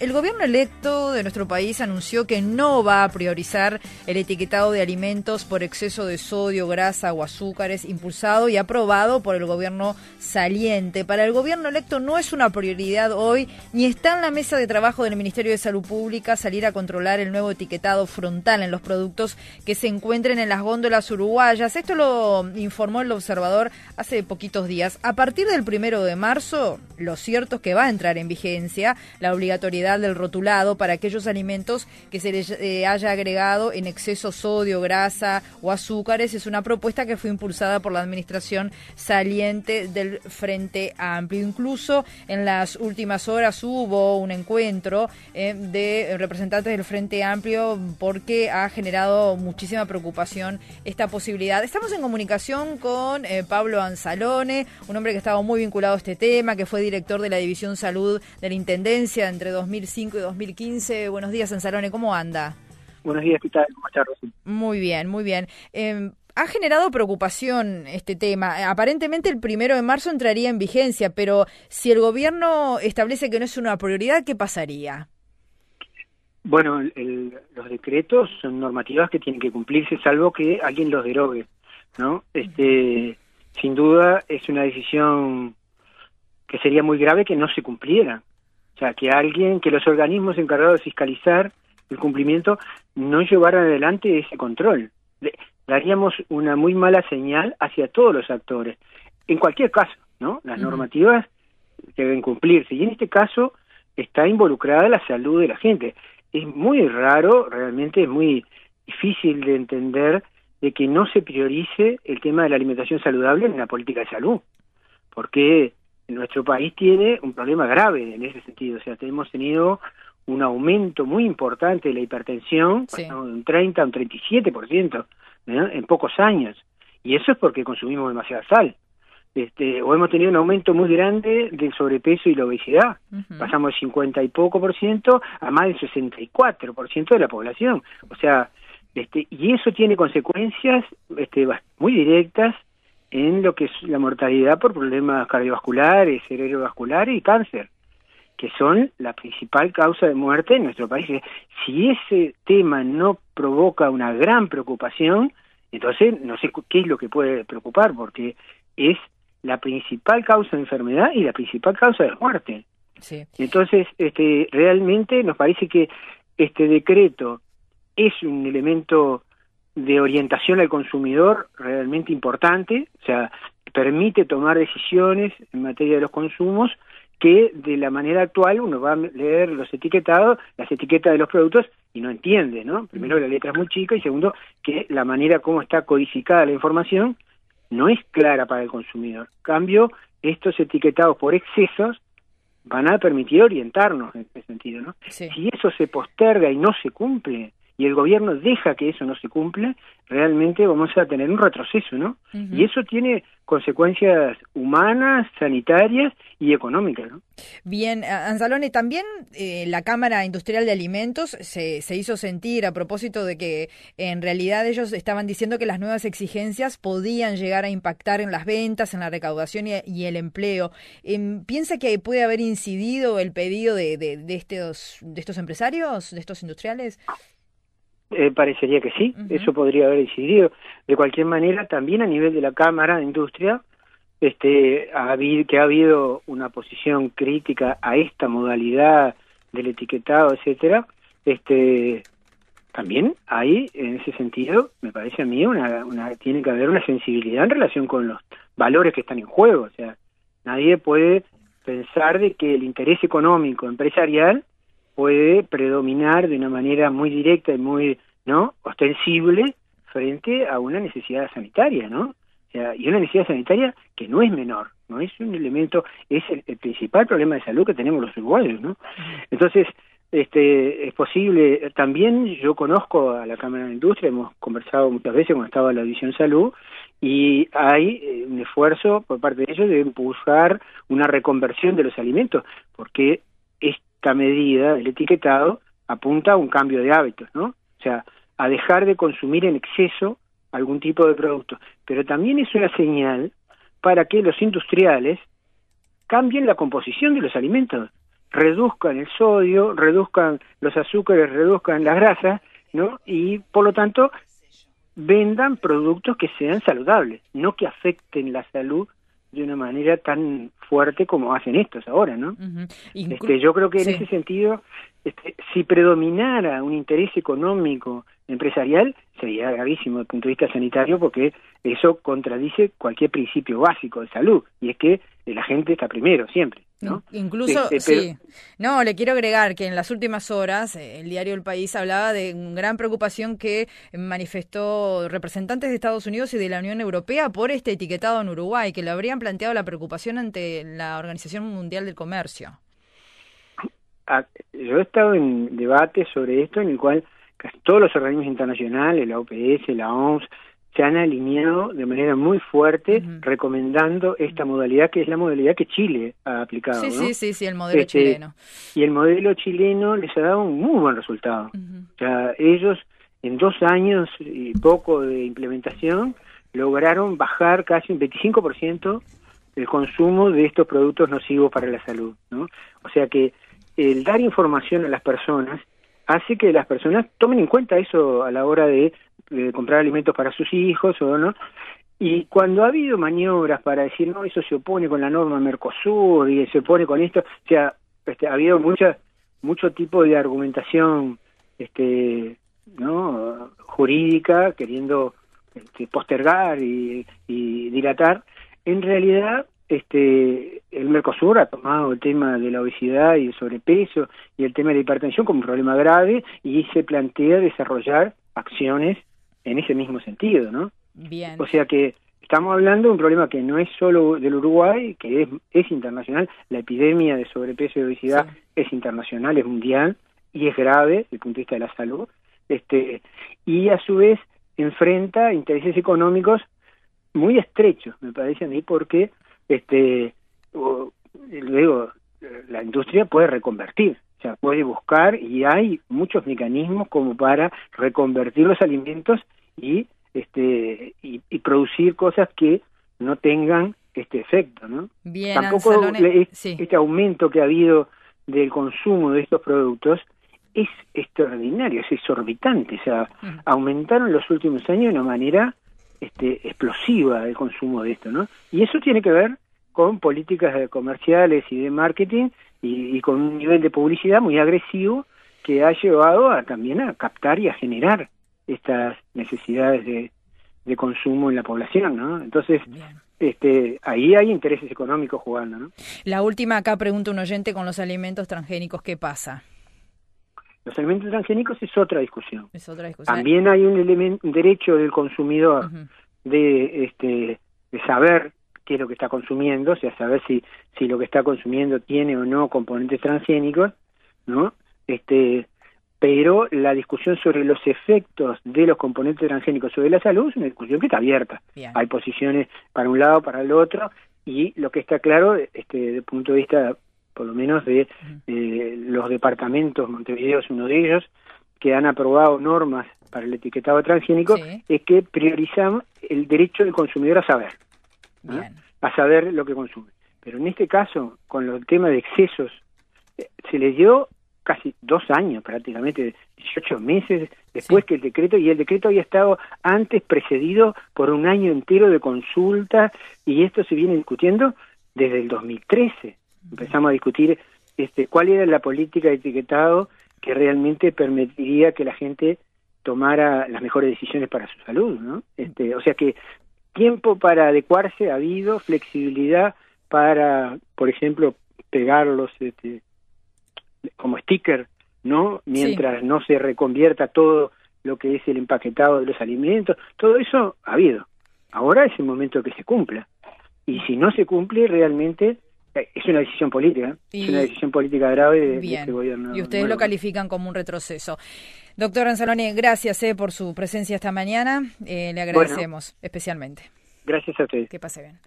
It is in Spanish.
El gobierno electo de nuestro país anunció que no va a priorizar el etiquetado de alimentos por exceso de sodio, grasa o azúcares impulsado y aprobado por el gobierno saliente. Para el gobierno electo no es una prioridad hoy ni está en la mesa de trabajo del Ministerio de Salud Pública salir a controlar el nuevo etiquetado frontal en los productos que se encuentren en las góndolas uruguayas. Esto lo informó el observador hace poquitos días. A partir del primero de marzo, lo cierto es que va a entrar en vigencia la obligatoriedad del rotulado para aquellos alimentos que se les eh, haya agregado en exceso sodio, grasa o azúcares. Es una propuesta que fue impulsada por la administración saliente del Frente Amplio. Incluso en las últimas horas hubo un encuentro eh, de representantes del Frente Amplio porque ha generado muchísima preocupación esta posibilidad. Estamos en comunicación con eh, Pablo Anzalone, un hombre que estaba muy vinculado a este tema, que fue director de la División Salud de la Intendencia entre 2000 2005 y 2015. Buenos días, Salone, ¿cómo anda? Buenos días, ¿qué tal? ¿Cómo estás, Muy bien, muy bien. Eh, ha generado preocupación este tema. Aparentemente el primero de marzo entraría en vigencia, pero si el gobierno establece que no es una prioridad, ¿qué pasaría? Bueno, los decretos son normativas que tienen que cumplirse, salvo que alguien los derogue, ¿no? Este, sin duda es una decisión que sería muy grave que no se cumpliera. O sea, que alguien, que los organismos encargados de fiscalizar el cumplimiento no llevaran adelante ese control. daríamos una muy mala señal hacia todos los actores. En cualquier caso, ¿no? Las normativas deben cumplirse. Y en este caso está involucrada la salud de la gente. Es muy raro, realmente es muy difícil de entender de que no se priorice el tema de la alimentación saludable en la política de salud. Porque nuestro país tiene un problema grave en ese sentido. O sea, hemos tenido un aumento muy importante de la hipertensión, de un 30 a un 37% ¿eh? en pocos años. Y eso es porque consumimos demasiada sal. Este, o hemos tenido un aumento muy grande del sobrepeso y la obesidad. Pasamos del 50 y poco por ciento a más del 64 por ciento de la población. O sea, este, y eso tiene consecuencias este, muy directas en lo que es la mortalidad por problemas cardiovasculares, cerebrovasculares y cáncer, que son la principal causa de muerte en nuestro país. Si ese tema no provoca una gran preocupación, entonces no sé qué es lo que puede preocupar, porque es la principal causa de enfermedad y la principal causa de muerte. Entonces, este, realmente nos parece que este decreto es un elemento de orientación al consumidor realmente importante, o sea, permite tomar decisiones en materia de los consumos que de la manera actual uno va a leer los etiquetados, las etiquetas de los productos y no entiende, ¿no? Primero la letra es muy chica y segundo que la manera como está codificada la información no es clara para el consumidor. Cambio, estos etiquetados por excesos van a permitir orientarnos en ese sentido, ¿no? Si eso se posterga y no se cumple, y el gobierno deja que eso no se cumpla, realmente vamos a tener un retroceso, ¿no? Y eso tiene consecuencias humanas, sanitarias y económicas, ¿no? Bien, Anzalone, también eh, la Cámara Industrial de Alimentos se, se hizo sentir a propósito de que en realidad ellos estaban diciendo que las nuevas exigencias podían llegar a impactar en las ventas, en la recaudación y, el empleo. Em, ¿Piensa que puede haber incidido el pedido de, de, de, estos, de estos empresarios, de estos industriales? Eh, parecería que sí, eso podría haber incidido. De cualquier manera, también a nivel de la Cámara de Industria, este, ha que ha habido una posición crítica a esta modalidad del etiquetado, etcétera, este, también hay, en ese sentido, me parece a mí, una, una, tiene que haber una sensibilidad en relación con los valores que están en juego. O sea, nadie puede pensar de que el interés económico empresarial puede predominar de una manera muy directa y muy no ostensible frente a una necesidad sanitaria, ¿no? Y una necesidad sanitaria que no es menor, no es un elemento, es el, principal problema de salud que tenemos los uruguayos, ¿no? Entonces, este, es posible, también yo conozco a la Cámara de Industria, hemos conversado muchas veces cuando estaba la División Salud, y hay eh, un esfuerzo por parte de ellos de impulsar una reconversión de los alimentos, porque es esta medida, el etiquetado, apunta a un cambio de hábitos, ¿no? O sea, a dejar de consumir en exceso algún tipo de producto. Pero también es una señal para que los industriales cambien la composición de los alimentos, reduzcan el sodio, reduzcan los azúcares, reduzcan las grasas, ¿no? Y por lo tanto vendan productos que sean saludables, no que afecten la salud de una manera tan fuerte como hacen estos ahora, ¿no? este, yo creo que en ese sentido, este, si predominara un interés económico empresarial, sería gravísimo desde el punto de vista sanitario porque eso contradice cualquier principio básico de salud, y es que la gente está primero, siempre. ¿no? Incluso, este, sí. No, le quiero agregar que en las últimas horas eh, el diario El País hablaba de gran preocupación que manifestó representantes de Estados Unidos y de la Unión Europea por este etiquetado en Uruguay, que le habrían planteado la preocupación ante la Organización Mundial del Comercio. Ah, yo he estado en debates sobre esto en el cual casi todos los organismos internacionales, la OPS, la OMS, se han alineado de manera muy fuerte recomendando esta modalidad que es la modalidad que Chile ha aplicado. Sí, sí, sí, sí, el modelo este, chileno. Y el modelo chileno les ha dado un muy buen resultado. O sea, ellos en dos años y poco de implementación lograron bajar casi un 25% el consumo de estos productos nocivos para la salud. ¿no? O sea que el dar información a las personas hace que las personas tomen en cuenta eso a la hora de comprar alimentos para sus hijos o no. Y cuando ha habido maniobras para decir, no, eso se opone con la norma Mercosur y se opone con esto, o sea, este, ha habido mucha, mucho tipo de argumentación este, ¿no? jurídica queriendo este, postergar y dilatar. En realidad, este, el Mercosur ha tomado el tema de la obesidad y el sobrepeso y el tema de la hipertensión como un problema grave y se plantea desarrollar acciones en ese mismo sentido, ¿no? Bien. O sea que estamos hablando de un problema que no es solo del Uruguay, que es, es internacional. La epidemia de sobrepeso y obesidad es internacional, es mundial y es grave desde el punto de vista de la salud. Este, y a su vez enfrenta intereses económicos muy estrechos, me parece a mí, porque este, luego la industria puede reconvertir sea, puede buscar y hay muchos mecanismos como para reconvertir los alimentos y este y, producir cosas que no tengan este efecto, ¿no? Bien, Tampoco este aumento que ha habido del consumo de estos productos es extraordinario, es exorbitante, o sea, aumentaron en los últimos años de una manera este, explosiva el consumo de esto, ¿no? Y eso tiene que ver con políticas comerciales y de marketing y, con un nivel de publicidad muy agresivo que ha llevado a, también a captar y a generar estas necesidades de, consumo en la población, ¿no? Entonces, este, ahí hay intereses económicos jugando, ¿no? La última acá pregunta un oyente con los alimentos transgénicos, ¿qué pasa? Los alimentos transgénicos es otra discusión. Es otra discusión. También hay un, elemento, derecho del consumidor de, este, de saber qué es lo que está consumiendo, o sea, saber si, si lo que está consumiendo tiene o no componentes transgénicos, ¿no? Este, pero la discusión sobre los efectos de los componentes transgénicos sobre la salud es una discusión que está abierta. Hay posiciones para un lado, para el otro, y lo que está claro, este, desde el punto de vista, por lo menos, de eh, los departamentos, Montevideo es uno de ellos, que han aprobado normas para el etiquetado transgénico, es que priorizamos el derecho del consumidor a saber a saber lo que consume. Pero en este caso, con el tema de excesos, eh, se le dio casi dos años prácticamente, 18 meses después que el decreto, y el decreto había estado antes precedido por un año entero de consulta, y esto se viene discutiendo desde el 2013. Empezamos a discutir este, cuál era la política de etiquetado que realmente permitiría que la gente tomara las mejores decisiones para su salud, ¿no? Este, o sea que tiempo para adecuarse ha habido, flexibilidad para, por ejemplo, pegarlos este, como sticker, ¿no? Mientras no se reconvierta todo lo que es el empaquetado de los alimentos, todo eso ha habido. Ahora es el momento que se cumpla. Y si no se cumple, realmente es una decisión política, es una decisión política grave de, este gobierno. Y ustedes lo califican como un retroceso. Doctor Anzalone, gracias eh, por su presencia esta mañana. Eh, le agradecemos especialmente. Gracias a ustedes. Que pase bien.